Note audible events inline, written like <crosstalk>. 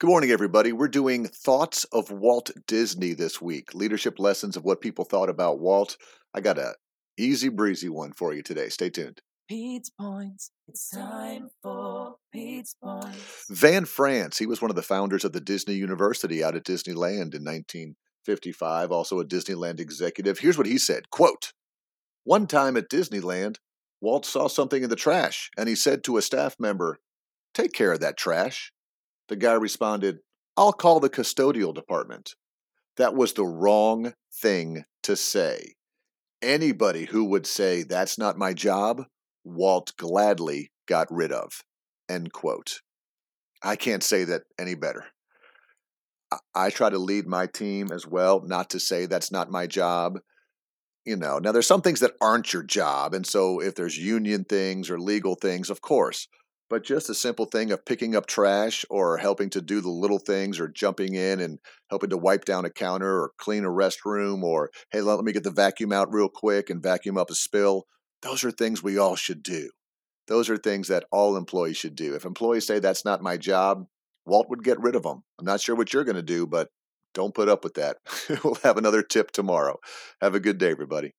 Good morning, everybody. We're doing Thoughts of Walt Disney this week. Leadership lessons of what people thought about Walt. I got a easy breezy one for you today. Stay tuned. Pete's Points. It's time for Pete's Points. Van France, he was one of the founders of the Disney University out at Disneyland in 1955, also a Disneyland executive. Here's what he said, quote, "One time at Disneyland, Walt saw something in the trash and he said to a staff member, "Take care of that trash." The guy responded, "I'll call the custodial department." That was the wrong thing to say. Anybody who would say that's not my job, Walt gladly got rid of. End quote. I can't say that any better. I, try to lead my team as well, not to say that's not my job. You know, now there's some things that aren't your job. And so if there's union things or legal things, of course. But just a simple thing of picking up trash or helping to do the little things or jumping in and helping to wipe down a counter or clean a restroom or, hey, let me get the vacuum out real quick and vacuum up a spill. Those are things we all should do. Those are things that all employees should do. If employees say that's not my job, Walt would get rid of them. I'm not sure what you're going to do, but don't put up with that. <laughs> we'll have another tip tomorrow. Have a good day, everybody.